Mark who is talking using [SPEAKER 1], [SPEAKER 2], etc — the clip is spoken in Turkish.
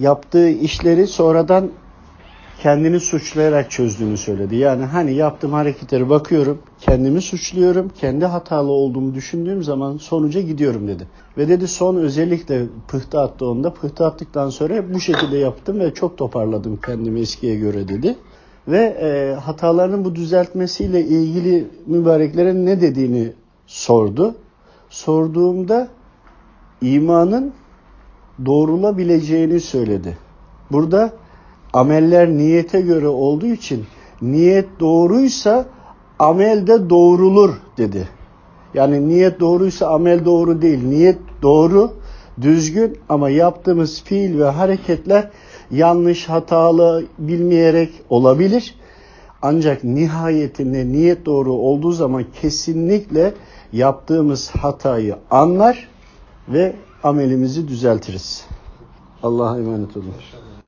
[SPEAKER 1] yaptığı işleri sonradan kendini suçlayarak çözdüğünü söyledi. Yani hani yaptığım hareketleri bakıyorum, kendimi suçluyorum, kendi hatalı olduğumu düşündüğüm zaman sonuca gidiyorum dedi. Ve dedi son özellikle pıhtı attı onda. Pıhtı attıktan sonra bu şekilde yaptım ve çok toparladım kendimi eskiye göre dedi. Ve e, hatalarının bu düzeltmesiyle ilgili mübareklere ne dediğini sordu. Sorduğumda imanın doğrulabileceğini söyledi. Burada ameller niyete göre olduğu için niyet doğruysa amel de doğrulur dedi. Yani niyet doğruysa amel doğru değil. Niyet doğru, düzgün ama yaptığımız fiil ve hareketler yanlış, hatalı, bilmeyerek olabilir. Ancak nihayetinde niyet doğru olduğu zaman kesinlikle yaptığımız hatayı anlar ve amelimizi düzeltiriz. Allah'a emanet olun.